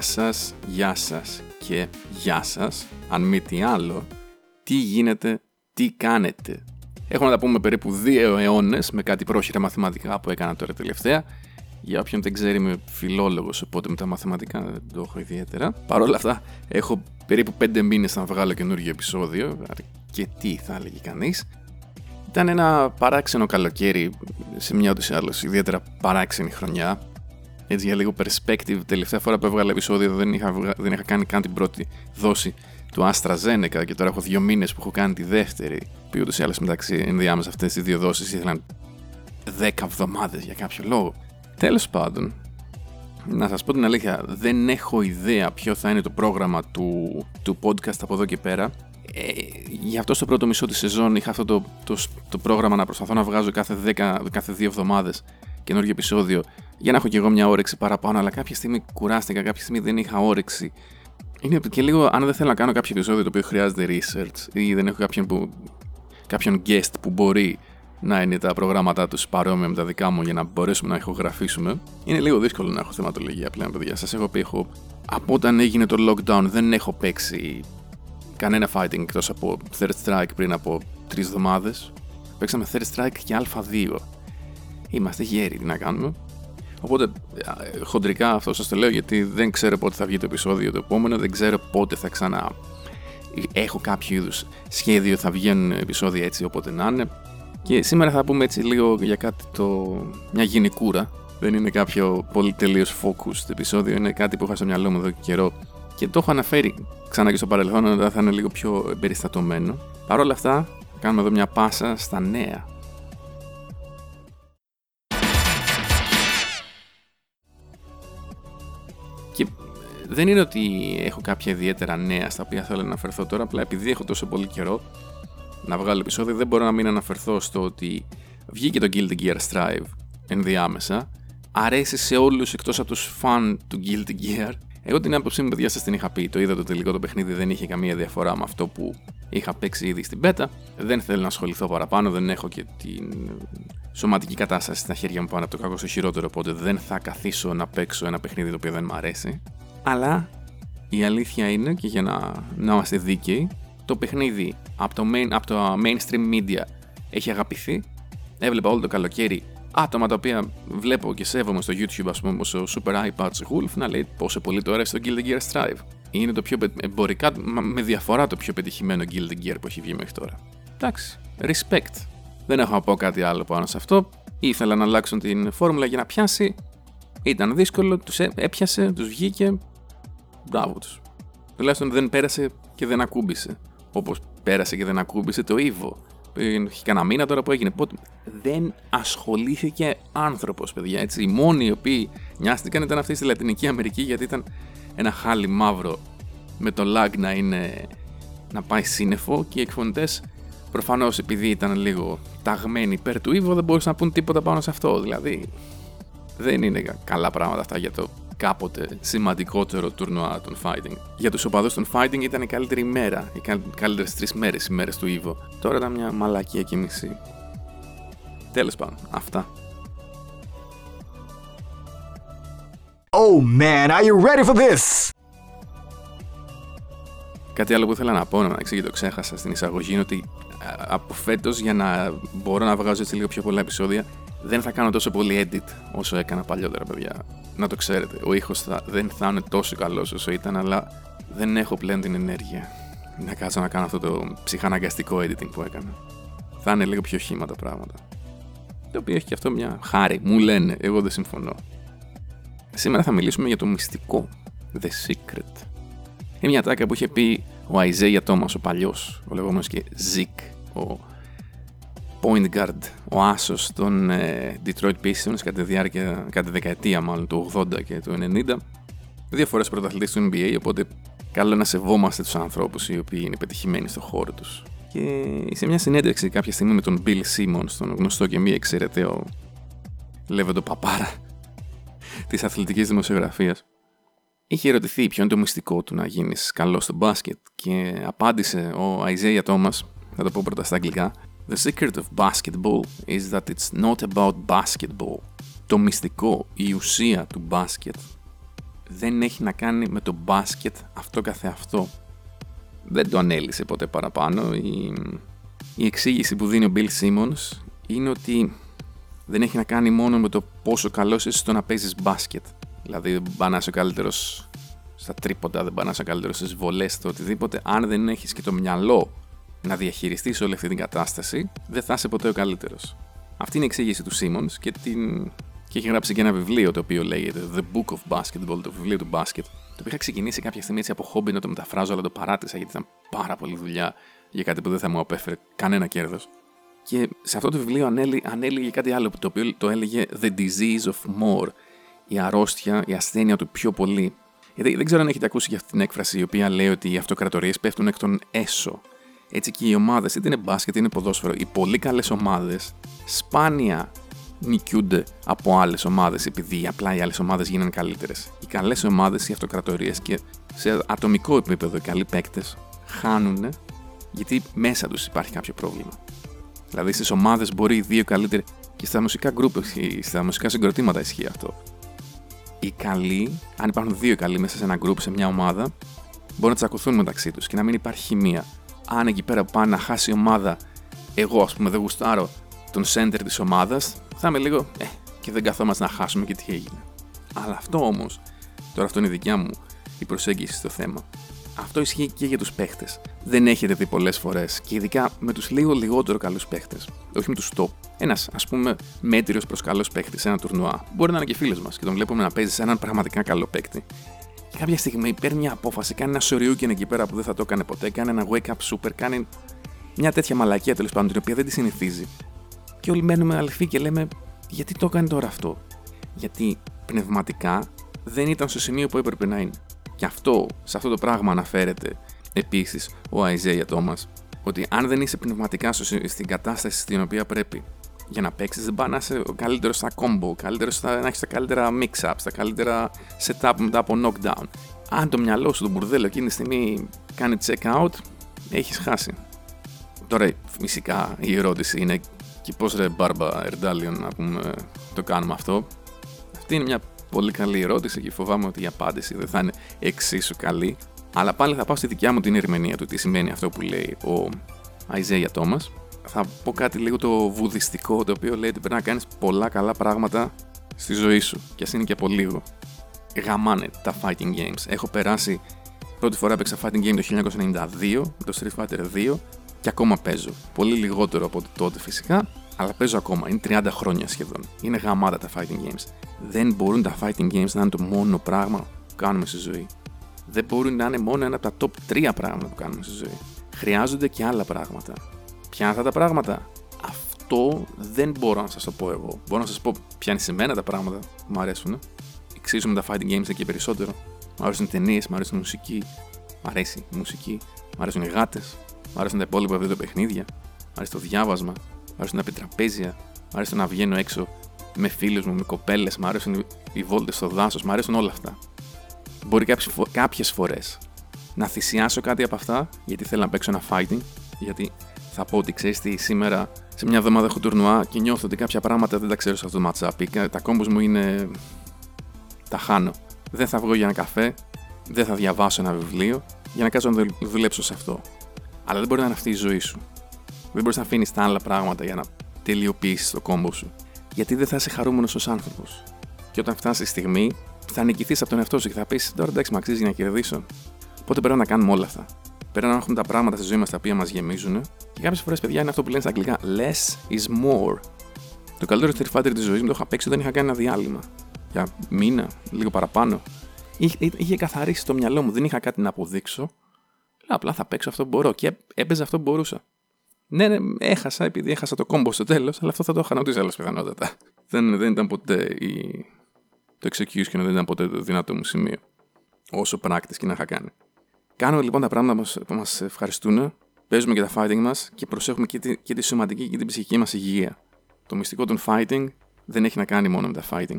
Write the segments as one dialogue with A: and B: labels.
A: Γεια σας, γεια σας και γεια σας. Αν μη τι άλλο, τι γίνεται, τι κάνετε. Έχω να τα πούμε περίπου δύο αιώνες με κάτι πρόχειρα μαθηματικά που έκανα τώρα τελευταία. Για όποιον δεν ξέρει είμαι φιλόλογος, οπότε με τα μαθηματικά δεν το έχω ιδιαίτερα. Παρ' όλα αυτά έχω περίπου πέντε μήνες να βγάλω καινούργιο επεισόδιο, και τι θα έλεγε κανείς. Ήταν ένα παράξενο καλοκαίρι σε μια ούτως ή άλλως ιδιαίτερα παράξενη χρονιά έτσι για λίγο perspective, τελευταία φορά που έβγαλα επεισόδιο δεν είχα, δεν είχα κάνει καν την πρώτη δόση του AstraZeneca και τώρα έχω δύο μήνες που έχω κάνει τη δεύτερη. Που ούτως ή άλλως μεταξύ ενδιάμεσα αυτές τις δύο δόσεις ήθελαν 10 εβδομάδες για κάποιο λόγο. Τέλος πάντων, να σας πω την αλήθεια, δεν έχω ιδέα ποιο θα είναι το πρόγραμμα του, του podcast από εδώ και πέρα. Ε, γι' αυτό στο πρώτο μισό της σεζόν είχα αυτό το, το, το, πρόγραμμα να προσπαθώ να βγάζω κάθε, 10, κάθε δύο εβδομάδες καινούργιο επεισόδιο για να έχω και εγώ μια όρεξη παραπάνω, αλλά κάποια στιγμή κουράστηκα, κάποια στιγμή δεν είχα όρεξη. Είναι και λίγο, αν δεν θέλω να κάνω κάποιο επεισόδιο το οποίο χρειάζεται research ή δεν έχω κάποιον, που, κάποιον guest που μπορεί να είναι τα προγράμματά τους παρόμοια με τα δικά μου για να μπορέσουμε να ηχογραφήσουμε, είναι λίγο δύσκολο να έχω θεματολογία πλέον, παιδιά. Σας έχω πει, έχω, από όταν έγινε το lockdown δεν έχω παίξει κανένα fighting εκτός από Third Strike πριν από τρεις εβδομάδες. Παίξαμε Third Strike και Α2. Είμαστε γέροι, τι να κάνουμε. Οπότε, χοντρικά αυτό σας το λέω γιατί δεν ξέρω πότε θα βγει το επεισόδιο το επόμενο, δεν ξέρω πότε θα ξανά. Έχω κάποιο είδους σχέδιο, θα βγαίνουν επεισόδια έτσι όποτε να είναι. Και σήμερα θα πούμε έτσι λίγο για κάτι το. μια γενικούρα. Δεν είναι κάποιο πολύ τελείως focused επεισόδιο, είναι κάτι που είχα στο μυαλό μου εδώ και καιρό και το έχω αναφέρει ξανά και στο παρελθόν, αλλά θα είναι λίγο πιο εμπεριστατωμένο. Παρ' όλα αυτά, κάνουμε εδώ μια πάσα στα νέα δεν είναι ότι έχω κάποια ιδιαίτερα νέα στα οποία θέλω να αναφερθώ τώρα, απλά επειδή έχω τόσο πολύ καιρό να βγάλω επεισόδιο, δεν μπορώ να μην αναφερθώ στο ότι βγήκε το Guilty Gear Strive ενδιάμεσα. Αρέσει σε όλους εκτός από τους φαν του Guilty Gear. Εγώ την άποψή μου, παιδιά, σας την είχα πει. Το είδα το τελικό το παιχνίδι, δεν είχε καμία διαφορά με αυτό που είχα παίξει ήδη στην πέτα. Δεν θέλω να ασχοληθώ παραπάνω, δεν έχω και την σωματική κατάσταση στα χέρια μου πάνω από το κακό στο χειρότερο. Οπότε δεν θα καθίσω να παίξω ένα παιχνίδι το οποίο δεν μου αρέσει. Αλλά η αλήθεια είναι και για να, να είμαστε δίκαιοι, το παιχνίδι από το, main, από το mainstream media έχει αγαπηθεί. Έβλεπα όλο το καλοκαίρι άτομα τα οποία βλέπω και σέβομαι στο YouTube, ας πούμε, όπω ο Super iPads Wolf, να λέει πόσο πολύ το αρέσει το Guilty Gear Strive. Είναι το πιο εμπορικά, με διαφορά το πιο πετυχημένο Guilty Gear που έχει βγει μέχρι τώρα. Εντάξει, respect. Δεν έχω να πω κάτι άλλο πάνω σε αυτό. Ήθελα να αλλάξουν την φόρμουλα για να πιάσει. Ήταν δύσκολο, τους έπιασε, τους βγήκε. Μπράβο τους. Τουλάχιστον δεν πέρασε και δεν ακούμπησε. Όπως πέρασε και δεν ακούμπησε το Evo. Έχει κανένα μήνα τώρα που έγινε. Πότε... Δεν ασχολήθηκε άνθρωπος, παιδιά. Έτσι. Οι μόνοι οι οποίοι νοιάστηκαν ήταν αυτοί στη Λατινική Αμερική γιατί ήταν ένα χάλι μαύρο με το lag να είναι να πάει σύννεφο και οι εκφωνητές προφανώς επειδή ήταν λίγο ταγμένοι υπέρ του Evo δεν μπορούσαν να πούν τίποτα πάνω σε αυτό. Δηλαδή δεν είναι καλά πράγματα αυτά για το κάποτε σημαντικότερο τουρνουά των fighting. Για τους οπαδούς των fighting ήταν η καλύτερη μέρα, οι καλύτερες τρεις μέρες, οι μέρες του Evo. Τώρα ήταν μια μαλακία και μισή. Τέλος πάντων, αυτά. Oh man, are you ready for this? Κάτι άλλο που ήθελα να πω, να και το ξέχασα στην εισαγωγή, είναι ότι από φέτος για να μπορώ να βγάζω έτσι λίγο πιο πολλά επεισόδια, δεν θα κάνω τόσο πολύ edit όσο έκανα παλιότερα, παιδιά. Να το ξέρετε. Ο ήχος δεν θα είναι τόσο καλός όσο ήταν, αλλά δεν έχω πλέον την ενέργεια να κάτσω να κάνω αυτό το ψυχαναγκαστικό editing που έκανα. Θα είναι λίγο πιο χύμα τα πράγματα. Το οποίο έχει και αυτό μια χάρη. Μου λένε, εγώ δεν συμφωνώ. Σήμερα θα μιλήσουμε για το μυστικό. The Secret. Είναι μια τάκα που είχε πει ο Isaiah Thomas, ο παλιός, ο λεγόμενος και Zik, ο point guard, ο άσος των ε, Detroit Pistons κατά τη διάρκεια, κατά τη δεκαετία μάλλον του 80 και του 90. Δύο φορές πρωταθλητής του NBA, οπότε καλό να σεβόμαστε τους ανθρώπους οι οποίοι είναι πετυχημένοι στο χώρο τους. Και σε μια συνέντευξη κάποια στιγμή με τον Bill Simmons, τον γνωστό και μη εξαιρεταίο το παπάρα της αθλητικής δημοσιογραφίας, είχε ερωτηθεί ποιο είναι το μυστικό του να γίνεις καλός στο μπάσκετ και απάντησε ο Isaiah Thomas, θα το πω πρώτα στα αγγλικά, The secret of basketball is that it's not about basketball. Το μυστικό, η ουσία του μπάσκετ δεν έχει να κάνει με το μπάσκετ αυτό καθεαυτό. Δεν το ανέλησε ποτέ παραπάνω. Η, η εξήγηση που δίνει ο Bill Simmons είναι ότι δεν έχει να κάνει μόνο με το πόσο καλός είσαι στο να παίζεις μπάσκετ. Δηλαδή, δεν πάνε ο καλύτερος στα τρίποτα, δεν πάνε ο καλύτερος στις βολές, στο οτιδήποτε. Αν δεν έχεις και το μυαλό να διαχειριστείς όλη αυτή την κατάσταση, δεν θα είσαι ποτέ ο καλύτερος. Αυτή είναι η εξήγηση του Simmons και, την... και έχει γράψει και ένα βιβλίο το οποίο λέγεται The Book of Basketball, το βιβλίο του μπάσκετ. Το οποίο είχα ξεκινήσει κάποια στιγμή έτσι από χόμπι να το μεταφράζω, αλλά το παράτησα γιατί ήταν πάρα πολύ δουλειά για κάτι που δεν θα μου απέφερε κανένα κέρδος. Και σε αυτό το βιβλίο ανέληγε κάτι άλλο, το οποίο το έλεγε The Disease of More, η αρρώστια, η ασθένεια του πιο πολύ. Γιατί δεν ξέρω αν έχετε ακούσει για αυτή την έκφραση, η οποία λέει ότι οι αυτοκρατορίες πέφτουν εκ των έσω. Έτσι και οι ομάδες, είτε είναι μπάσκετ είτε είναι ποδόσφαιρο, οι πολύ καλές ομάδες σπάνια νικιούνται από άλλες ομάδες επειδή απλά οι άλλες ομάδες γίνανε καλύτερες. Οι καλές ομάδες, οι αυτοκρατορίες και σε ατομικό επίπεδο οι καλοί παίκτες χάνουν γιατί μέσα τους υπάρχει κάποιο πρόβλημα. Δηλαδή στις ομάδες μπορεί οι δύο καλύτεροι και στα μουσικά γκρουπ, στα μουσικά συγκροτήματα ισχύει αυτό. Οι καλοί, αν υπάρχουν δύο καλοί μέσα σε ένα γκρουπ, σε μια ομάδα, μπορούν να τσακωθούν μεταξύ τους και να μην υπάρχει χημεία. Αν εκεί πέρα πάνε να χάσει η ομάδα, εγώ ας πούμε δεν γουστάρω τον center της ομάδας, θα είμαι λίγο, ε, και δεν καθόμαστε να χάσουμε και τι έγινε. Αλλά αυτό όμως, τώρα αυτό είναι η δικιά μου η προσέγγιση στο θέμα. Αυτό ισχύει και για τους παίχτες. Δεν έχετε δει πολλές φορές και ειδικά με τους λίγο λιγότερο καλούς παίχτες, όχι με τους top. Ένας, ας πούμε, μέτριος προς καλός παίχτη σε ένα τουρνουά. Μπορεί να είναι και φίλος μας και τον βλέπουμε να παίζει σε έναν πραγματικά καλό παίχτη. Και κάποια στιγμή παίρνει μια απόφαση, κάνει ένα σοριούκι εκεί πέρα που δεν θα το έκανε ποτέ, κάνει ένα wake up super, κάνει μια τέτοια μαλακία τέλος πάντων την οποία δεν τη συνηθίζει. Και όλοι μένουμε αληθοί και λέμε, γιατί το έκανε τώρα αυτό; Γιατί πνευματικά δεν ήταν στο σημείο που έπρεπε να είναι. Και αυτό, σε αυτό το πράγμα αναφέρεται επίσης ο Αϊζέια Τόμας, ότι αν δεν είσαι πνευματικά στην κατάσταση στην οποία πρέπει για να παίξεις, δεν πάει να είσαι ο καλύτερος στα combo, καλύτερος στα, να έχεις τα καλύτερα mix-ups, τα καλύτερα setup μετά από knockdown. Αν το μυαλό σου, το μπουρδέλο εκείνη τη στιγμή κάνει check out, έχεις χάσει. Τώρα, φυσικά η ερώτηση είναι και πώς ρε Μπάρμπα Ερντάλιον να πούμε το κάνουμε αυτό. Αυτή είναι μια πολύ καλή ερώτηση και φοβάμαι ότι η απάντηση δεν θα είναι εξίσου καλή. Αλλά πάλι θα πάω στη δικιά μου την ερμηνεία του τι σημαίνει αυτό που λέει ο Αϊζέια Τόμα. Θα πω κάτι λίγο το βουδιστικό, το οποίο λέει ότι πρέπει να κάνεις πολλά καλά πράγματα στη ζωή σου. Και ας είναι και από λίγο. Γαμάνε τα fighting games. Έχω περάσει. Πρώτη φορά έπαιξα fighting game το 1992, το Street Fighter 2, και ακόμα παίζω. Πολύ λιγότερο από τότε φυσικά, αλλά παίζω ακόμα. Είναι 30 χρόνια σχεδόν. Είναι γαμάτα τα fighting games. Δεν μπορούν τα fighting games να είναι το μόνο πράγμα που κάνουμε στη ζωή. Δεν μπορούν να είναι μόνο ένα από τα top 3 πράγματα που κάνουμε στη ζωή. Χρειάζονται και άλλα πράγματα. Ποια είναι αυτά τα πράγματα; Αυτό δεν μπορώ να σας το πω εγώ. Μπορώ να σας πω ποια είναι σε μένα τα πράγματα που μου αρέσουν. Εξίσου με τα fighting games εκεί περισσότερο. Μου αρέσουν οι ταινίες, μου αρέσει η μουσική. Μ' αρέσει η μουσική. Μ' αρέσουν οι γάτες. Μ' αρέσουν τα υπόλοιπα βιντεο παιχνίδια. Μ' αρέσει το διάβασμα. Μ' αρέσουν τα πετραπέζια. Μ' αρέσει να βγαίνω έξω με φίλους μου, με κοπέλες. Μ' αρέσουν οι βόλτες στο δάσος. Μ' αρέσουν όλα αυτά. Μπορεί κάποιες φορές να θυσιάσω κάτι από αυτά γιατί θέλω να παίξω ένα fighting. Γιατί θα πω ότι ξέρεις τι, σήμερα σε μια εβδομάδα έχω τουρνουά και νιώθω ότι κάποια πράγματα δεν τα ξέρω σε αυτό το matchup. Τα κόμπους μου είναι. τα χάνω. Δεν θα βγω για ένα καφέ, δεν θα διαβάσω ένα βιβλίο για να κάτσω να δουλέψω σε αυτό. Αλλά δεν μπορεί να είναι αυτή η ζωή σου. Δεν μπορείς να αφήνεις τα άλλα πράγματα για να τελειοποιήσεις το κόμπο σου. Γιατί δεν θα είσαι χαρούμενος ως άνθρωπος. Και όταν φτάσει η στιγμή, θα νικηθείς από τον εαυτό σου και θα πεις: Τώρα εντάξει, με αξίζει για να κερδίσω. Οπότε πρέπει να κάνουμε όλα αυτά. Πρέπει να έχουμε τα πράγματα στη ζωή μας τα οποία μας γεμίζουν. Και κάποιες φορές, παιδιά, είναι αυτό που λένε στα αγγλικά: Less is more. Το καλύτερο Street Fighter της ζωής μου το είχα παίξει όταν είχα κάνει ένα διάλειμμα. Για μήνα, λίγο παραπάνω. Είχε καθαρίσει το μυαλό μου, δεν είχα κάτι να αποδείξω. Απλά θα παίξω αυτό που μπορώ. Και έπαιζε αυτό που μπορούσα. Ναι, ναι, έχασα επειδή έχασα το κόμπο στο τέλος, αλλά αυτό θα το είχα νότι άλλες πιθανότατα. Δεν, δεν ήταν ποτέ η... το execution, δεν ήταν ποτέ το δυνατό μου σημείο. Όσο practice και να είχα κάνει. Κάνουμε λοιπόν τα πράγματα που μας ευχαριστούν, παίζουμε και τα fighting μας και προσέχουμε και τη, και τη σωματική και την ψυχική μας υγεία. Το μυστικό των fighting δεν έχει να κάνει μόνο με τα fighting.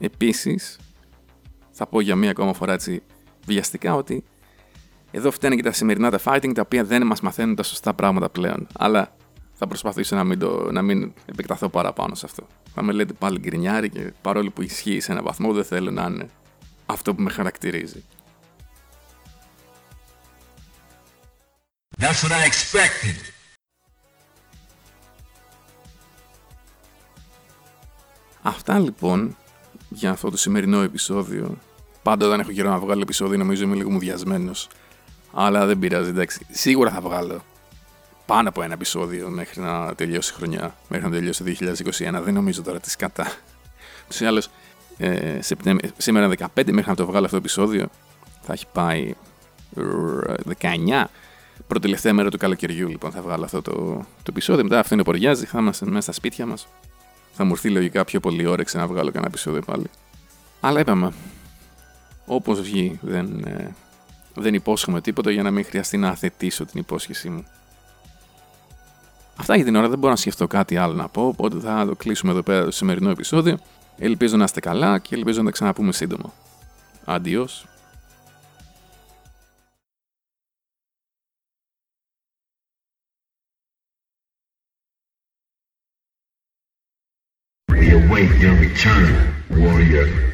A: Επίσης, θα πω για μία ακόμα φορά έτσι βιαστικά ότι εδώ φταίνουν και τα σημερινά τα fighting τα οποία δεν μας μαθαίνουν τα σωστά πράγματα πλέον. Αλλά θα προσπαθήσω να μην, το, να μην επεκταθώ παραπάνω σε αυτό. Θα με λέτε πάλι γκρινιάρι και παρόλο που ισχύει σε έναν βαθμό, δεν θέλω να είναι αυτό που με χαρακτηρίζει. That's what I expected. Αυτά λοιπόν για αυτό το σημερινό επεισόδιο. Πάντα όταν έχω καιρό να βγάλω επεισόδιο νομίζω είμαι λίγο μουδιασμένος. Αλλά δεν πειράζει, εντάξει. Σίγουρα θα βγάλω πάνω από ένα επεισόδιο μέχρι να τελειώσει η χρονιά. Μέχρι να τελειώσει το 2021. Δεν νομίζω τώρα τη κατά. Του ή άλλως, ε, σήμερα 15 μέχρι να το βγάλω αυτό το επεισόδιο θα έχει πάει 19. Προτελευταία μέρα του καλοκαιριού λοιπόν θα βγάλω αυτό το, το επεισόδιο. Μετά αυτό είναι ποριάζει, θα είμαστε μέσα στα σπίτια μας. Θα μου έρθει λογικά πιο πολύ όρεξη να βγάλω κανένα επεισόδιο πάλι. Αλλά είπαμε, όπως βγει, δεν, ε, δεν υπόσχομαι τίποτα για να μην χρειαστεί να αθετήσω την υπόσχεσή μου. Αυτά για την ώρα δεν μπορώ να σκεφτώ κάτι άλλο να πω, οπότε θα το κλείσουμε εδώ πέρα το σημερινό επεισόδιο. Ελπίζω να είστε καλά και ελπίζω να τα ξαναπούμε σύντομα. Αντιός. We await your return, warrior.